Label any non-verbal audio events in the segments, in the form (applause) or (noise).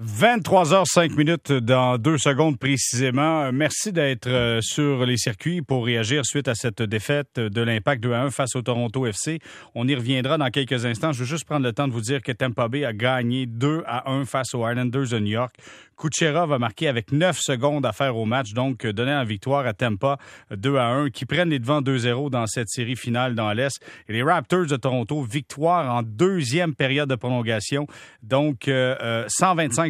23 h 5 minutes dans deux secondes précisément. Euh, merci d'être euh, sur les circuits pour réagir suite à cette défaite de l'Impact 2 à 1 face au Toronto FC. On y reviendra dans quelques instants. Je veux juste prendre le temps de vous dire que Tampa Bay a gagné 2 à 1 face aux Islanders de New York. Kucherov a marqué avec 9 secondes à faire au match, donc euh, donnant la victoire à Tampa 2 à 1, qui prennent les devants 2-0 dans cette série finale dans l'Est. Et les Raptors de Toronto, victoire en deuxième période de prolongation, donc 125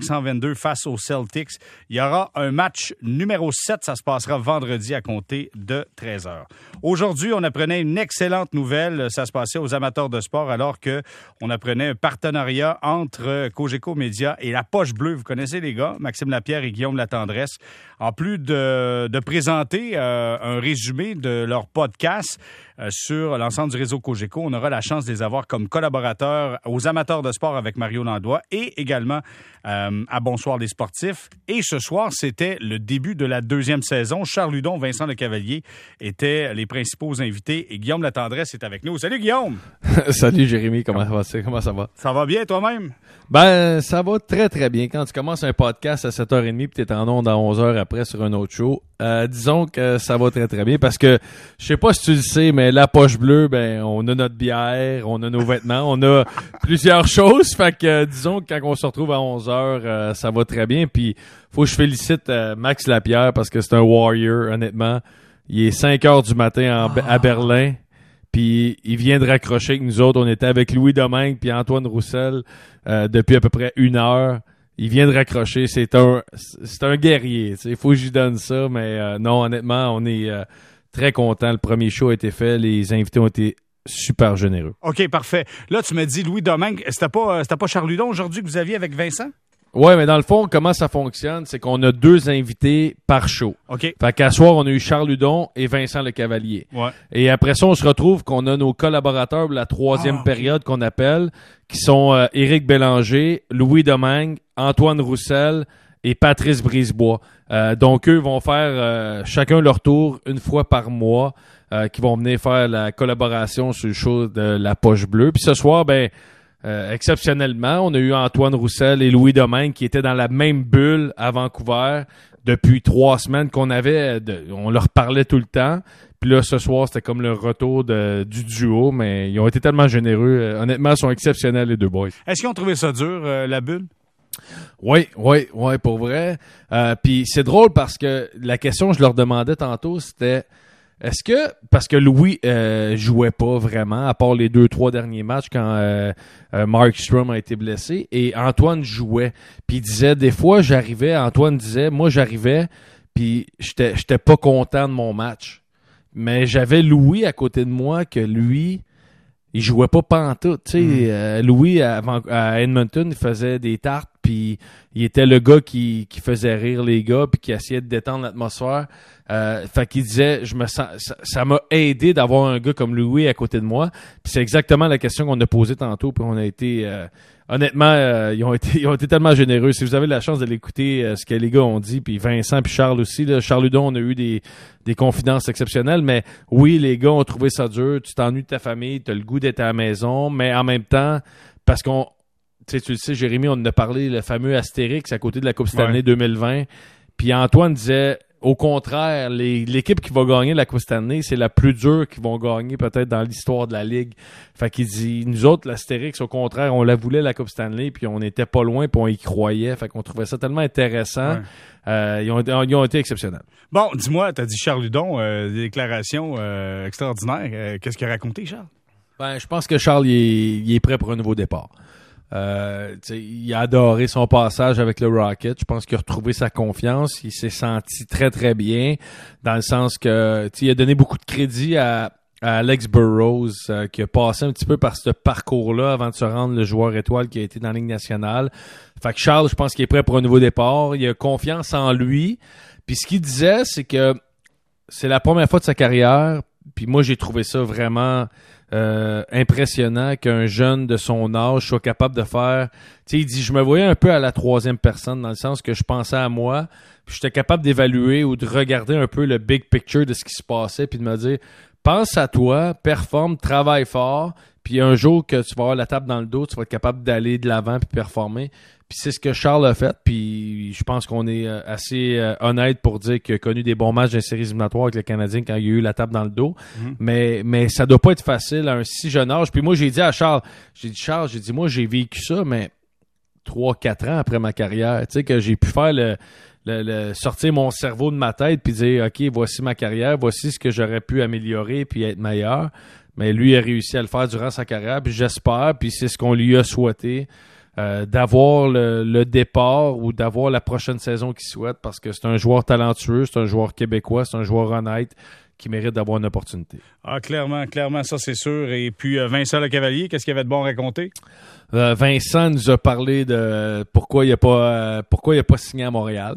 face aux Celtics. Il y aura un match numéro 7. Ça se passera vendredi à compter de 13 heures. Aujourd'hui, on apprenait une excellente nouvelle. Ça se passait aux amateurs de sport alors que on apprenait un partenariat entre Cogeco Média et La Poche Bleue. Vous connaissez les gars, Maxime Lapierre et Guillaume Latendresse. En plus de, présenter euh, un résumé de leur podcast, sur l'ensemble du réseau Cogeco, on aura la chance de les avoir comme collaborateurs aux amateurs de sport avec Mario Landois et également euh, à Bonsoir les sportifs. Et ce soir, c'était le début de la deuxième saison. Charles Ludon, Vincent Le Cavalier étaient les principaux invités et Guillaume Latendresse est avec nous. Salut Guillaume! (laughs) Salut Jérémy, comment, comment ça va? Ça va bien toi-même? Ben, ça va très très bien. Quand tu commences un podcast à 7h30 puis t'es en ondes à 11h après sur un autre show, euh, disons que ça va très très bien parce que je sais pas si tu le sais, mais la poche bleue, ben on a notre bière, on a nos vêtements, on a plusieurs choses. Fait que disons que quand on se retrouve à 11h, euh, ça va très bien. Puis faut que je félicite euh, Max Lapierre parce que c'est un warrior, honnêtement. Il est 5 h du matin à ah. Berlin. Puis il vient de raccrocher avec nous autres. On était avec Louis Domingue puis Antoine Roussel depuis à peu près une heure il vient de raccrocher. C'est un, c'est un guerrier. Il faut que j'y donne ça, mais euh, non, honnêtement, on est euh, très content. Le premier show a été fait. Les invités ont été super généreux. OK, parfait. Là, tu me dis Louis Domingue. C'était pas, euh, c'était pas Charles Ludon aujourd'hui que vous aviez avec Vincent? Ouais, mais dans le fond, comment ça fonctionne, c'est qu'on a deux invités par show. OK. Fait qu'à soir, on a eu Charles Ludon et Vincent Le Cavalier. Ouais. Et après ça, on se retrouve qu'on a nos collaborateurs de la troisième ah, période qu'on appelle, qui sont euh, Éric Bélanger, Louis Domingue, Antoine Roussel et Patrice Brisebois. Euh, donc, eux vont faire euh, chacun leur tour une fois par mois, euh, qui vont venir faire la collaboration sur le show de La Poche Bleue. Puis ce soir, ben exceptionnellement, on a eu Antoine Roussel et Louis Domingue qui étaient dans la même bulle à Vancouver depuis trois semaines qu'on avait, on leur parlait tout le temps. Puis là, ce soir, c'était comme le retour du duo, mais ils ont été tellement généreux. Honnêtement, ils sont exceptionnels, les deux boys. Est-ce qu'ils ont trouvé ça dur, la bulle? Oui, oui, oui, pour vrai. Puis c'est drôle parce que la question que je leur demandais tantôt, c'était est-ce que, parce que Louis euh, jouait pas vraiment, à part les deux, trois derniers matchs quand euh, euh, Mark Strom a été blessé, et Antoine jouait, puis il disait, des fois, j'arrivais, Antoine disait, moi, j'arrivais, puis j'étais, j'étais pas content de mon match. Mais j'avais Louis à côté de moi que lui, il jouait pas pantoute. Tu sais, mm. euh, Louis, à, à, Edmonton, il faisait des tartes, puis il était le gars qui, qui faisait rire les gars, puis qui essayait de détendre l'atmosphère. Euh, fait qu'il disait, je me sens, ça m'a aidé d'avoir un gars comme Louis à côté de moi. Puis c'est exactement la question qu'on a posée tantôt, puis on a été... Euh, honnêtement, euh, ils, ont été, (laughs) ils ont été tellement généreux. Si vous avez la chance de l'écouter, euh, ce que les gars ont dit, puis Vincent, puis Charles aussi, là, Charles Ludon, on a eu des, des confidences exceptionnelles, mais oui, les gars ont trouvé ça dur. Tu t'ennuies de ta famille, tu as le goût d'être à la maison, mais en même temps, parce qu'on, tu sais, tu le sais, Jérémy, on en a parlé, le fameux Astérix à côté de la Coupe Stanley 2020. Puis Antoine disait, au contraire, l'équipe qui va gagner la Coupe Stanley, c'est la plus dure qui vont gagner peut-être dans l'histoire de la Ligue. Fait qu'il dit, nous autres, l'Astérix, au contraire, on la voulait la Coupe Stanley, puis on n'était pas loin, puis on y croyait. Fait qu'on trouvait ça tellement intéressant. Euh, ils, ont, été exceptionnels. Bon, dis-moi, tu as dit Charles Ludon, euh, des déclarations euh, extraordinaires. Qu'est-ce qu'il a raconté, Charles? Ben, je pense que Charles, il est prêt pour un nouveau départ. Euh, il a adoré son passage avec le Rocket. Je pense qu'il a retrouvé sa confiance. Il s'est senti très, très bien dans le sens que il a donné beaucoup de crédit à, Alex Burrows euh, qui a passé un petit peu par ce parcours-là avant de se rendre le joueur étoile qui a été dans la Ligue nationale. Fait que Charles, je pense qu'il est prêt pour un nouveau départ. Il a confiance en lui. Puis ce qu'il disait, c'est que c'est la première fois de sa carrière. Puis moi, j'ai trouvé ça vraiment euh, impressionnant qu'un jeune de son âge soit capable de faire. Tu sais, il dit, je me voyais un peu à la troisième personne dans le sens que je pensais à moi, puis j'étais capable d'évaluer ou de regarder un peu le big picture de ce qui se passait, puis de me dire, pense à toi, performe, travaille fort, puis un jour que tu vas avoir la table dans le dos, tu vas être capable d'aller de l'avant puis performer. Puis c'est ce que Charles a fait. Puis je pense qu'on est euh, assez euh, honnête pour dire qu'il a connu des bons matchs les séries éliminatoires avec le Canadien quand il y a eu la table dans le dos. Mhm. Mais mais ça doit pas être facile à un si jeune âge. Puis moi, j'ai dit à Charles, j'ai dit Charles, j'ai dit moi, j'ai vécu ça, mais 3-4 ans après ma carrière. Tu sais, que j'ai pu faire le, le- le- sortir mon cerveau de ma tête puis dire OK, voici ma carrière, voici ce que j'aurais pu améliorer puis être meilleur. Mais lui a réussi à le faire durant sa carrière, puis j'espère, puis c'est ce qu'on lui a souhaité, euh, d'avoir le, le départ ou d'avoir la prochaine saison qu'il souhaite, parce que c'est un joueur talentueux, c'est un joueur québécois, c'est un joueur honnête qui mérite d'avoir une opportunité. Ah, clairement, clairement, ça c'est sûr. Et puis euh, Vincent Le Cavalier, qu'est-ce qu'il y avait de bon à raconter? Euh, Vincent nous a parlé de pourquoi il a pas pourquoi il a pas signé à Montréal.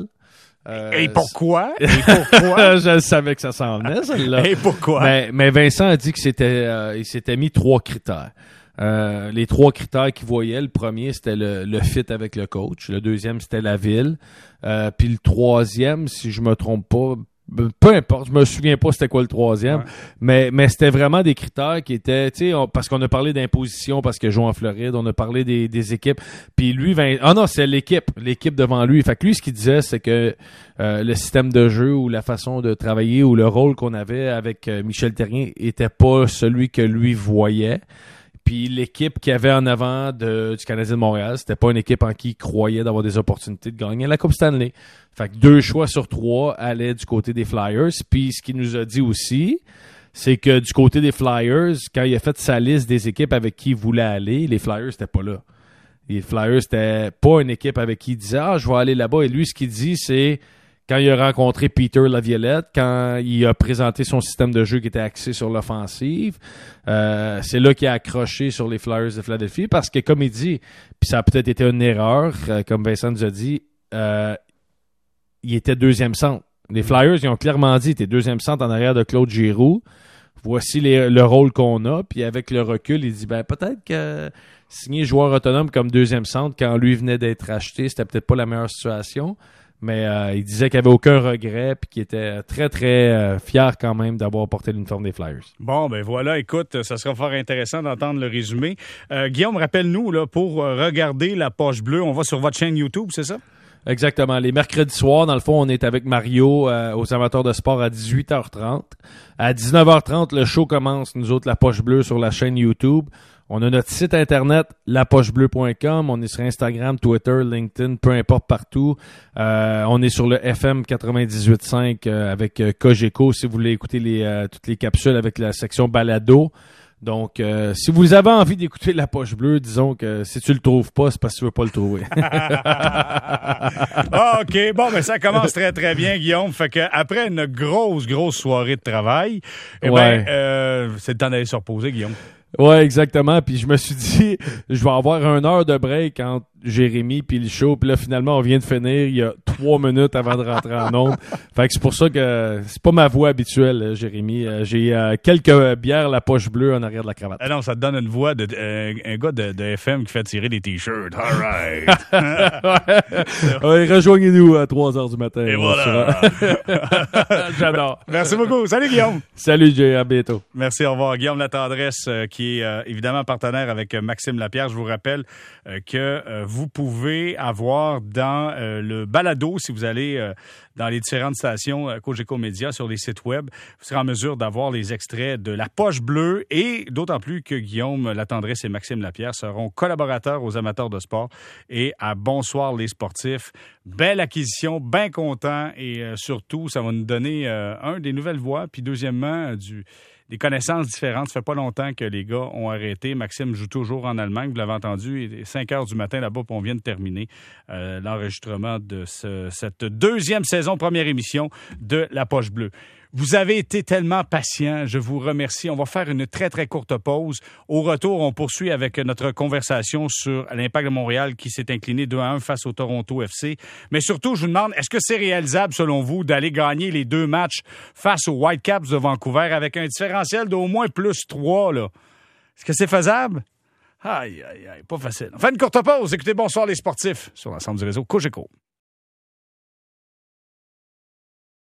Euh, Et pourquoi? (laughs) Et pourquoi? (laughs) je savais que ça s'en venait, celle-là. Et pourquoi? Mais, mais Vincent a dit que c'était, euh, il s'était mis trois critères. Euh, les trois critères qu'il voyait, le premier c'était le, le fit avec le coach, le deuxième c'était la ville, euh, puis le troisième, si je me trompe pas, ben, peu importe, je me souviens pas c'était quoi le troisième, Ouais. mais mais c'était vraiment des critères qui étaient, tu sais, parce qu'on a parlé d'imposition parce que joue en Floride, on a parlé des, des équipes, puis lui, Vin- ah non, c'est l'équipe, l'équipe devant lui. Fait que lui, ce qu'il disait, c'est que euh, le système de jeu ou la façon de travailler ou le rôle qu'on avait avec euh, Michel Terrien était pas celui que lui voyait. Puis l'équipe qu'il y avait en avant du Canadien de Montréal, c'était pas une équipe en qui il croyait d'avoir des opportunités de gagner la Coupe Stanley. Fait que deux choix sur trois allaient du côté des Flyers. Puis ce qu'il nous a dit aussi, c'est que du côté des Flyers, quand il a fait sa liste des équipes avec qui il voulait aller, les Flyers n'étaient pas là. Les Flyers, c'était pas une équipe avec qui il disait Ah, je vais aller là-bas. Et lui, ce qu'il dit, c'est quand il a rencontré Peter Laviolette, quand il a présenté son système de jeu qui était axé sur l'offensive, euh, c'est là qu'il a accroché sur les Flyers de Philadelphie parce que, comme il dit, puis ça a peut-être été une erreur, euh, comme Vincent nous a dit, euh, il était deuxième centre. Les Flyers, ils ont clairement dit, t'es deuxième centre en arrière de Claude Giroux. Voici les- le rôle qu'on a. Puis avec le recul, il dit, ben peut-être que signer joueur autonome comme deuxième centre quand lui venait d'être acheté, c'était peut-être pas la meilleure situation. Mais euh, il disait qu'il avait aucun regret puis qu'il était très très euh, fier quand même d'avoir porté l'uniforme des Flyers. Bon, ben voilà, écoute, ça sera fort intéressant d'entendre le résumé. Euh, Guillaume, rappelle-nous, là, pour regarder la poche bleue, on va sur votre chaîne YouTube, c'est ça? Exactement. Les mercredis soirs, dans le fond, on est avec Mario euh, aux amateurs de sport à 18h30. À 19h30, le show commence, nous autres, la poche bleue sur la chaîne YouTube. On a notre site internet, lapochebleu.com. On est sur Instagram, Twitter, LinkedIn, peu importe partout. Euh, on est sur le FM 98.5 euh, avec euh, Cogeco si vous voulez écouter les, euh, toutes les capsules avec la section balado. Donc, euh, si vous avez envie d'écouter la poche bleue, disons que si tu le trouves pas, c'est parce que tu veux pas le trouver. (laughs) Ah, OK. Bon, ben ça commence très, très bien, Guillaume. Fait que après une grosse, grosse soirée de travail, eh ben, euh, c'est le temps d'aller se reposer, Guillaume. Ouais, exactement. Puis je me suis (laughs) dit, je vais avoir une heure de break entre Jérémy puis le show. Puis là, finalement, on vient de finir il y a trois minutes avant de rentrer en onde. (laughs) Fait que c'est pour ça que c'est pas ma voix habituelle, euh, Jérémy. Euh, J'ai euh, quelques bières la poche bleue en arrière de la cravate. Ah non, ça te donne une voix de euh, un gars de, de FM qui fait tirer des t-shirts. All right. (laughs) ouais, rejoignez-nous à 3 heures du matin. Et voilà. J'adore. Merci beaucoup. Salut, Guillaume. Salut, Jay. À bientôt. Merci, au revoir. Guillaume Latendresse, euh, qui est euh, évidemment partenaire avec euh, Maxime Lapierre. Je vous rappelle euh, que vous pouvez avoir dans le balado, si vous allez dans les différentes stations Cogeco Média sur les sites web, vous serez en mesure d'avoir les extraits de La Poche Bleue et d'autant plus que Guillaume Latendresse et Maxime Lapierre seront collaborateurs aux amateurs de sport et à Bonsoir les sportifs. Belle acquisition, bien content et surtout, ça va nous donner, un, des nouvelles voix, puis deuxièmement, du des connaissances différentes. Ça fait pas longtemps que les gars ont arrêté. Maxime joue toujours en Allemagne. Vous l'avez entendu, il est 5 heures du matin là-bas, puis on vient de terminer euh, l'enregistrement de ce- cette deuxième saison, première émission de La Poche Bleue. Vous avez été tellement patient. Je vous remercie. On va faire une très, très courte pause. Au retour, on poursuit avec notre conversation sur l'Impact de Montréal qui s'est incliné 2 à 1 face au Toronto FC. Mais surtout, je vous demande, est-ce que c'est réalisable, selon vous, d'aller gagner les deux matchs face aux Whitecaps de Vancouver avec un différentiel d'au moins plus 3, là? Est-ce que c'est faisable? Aïe, aïe, aïe, pas facile. On fait une courte pause. Écoutez, bonsoir les sportifs sur l'ensemble du réseau Cogeco.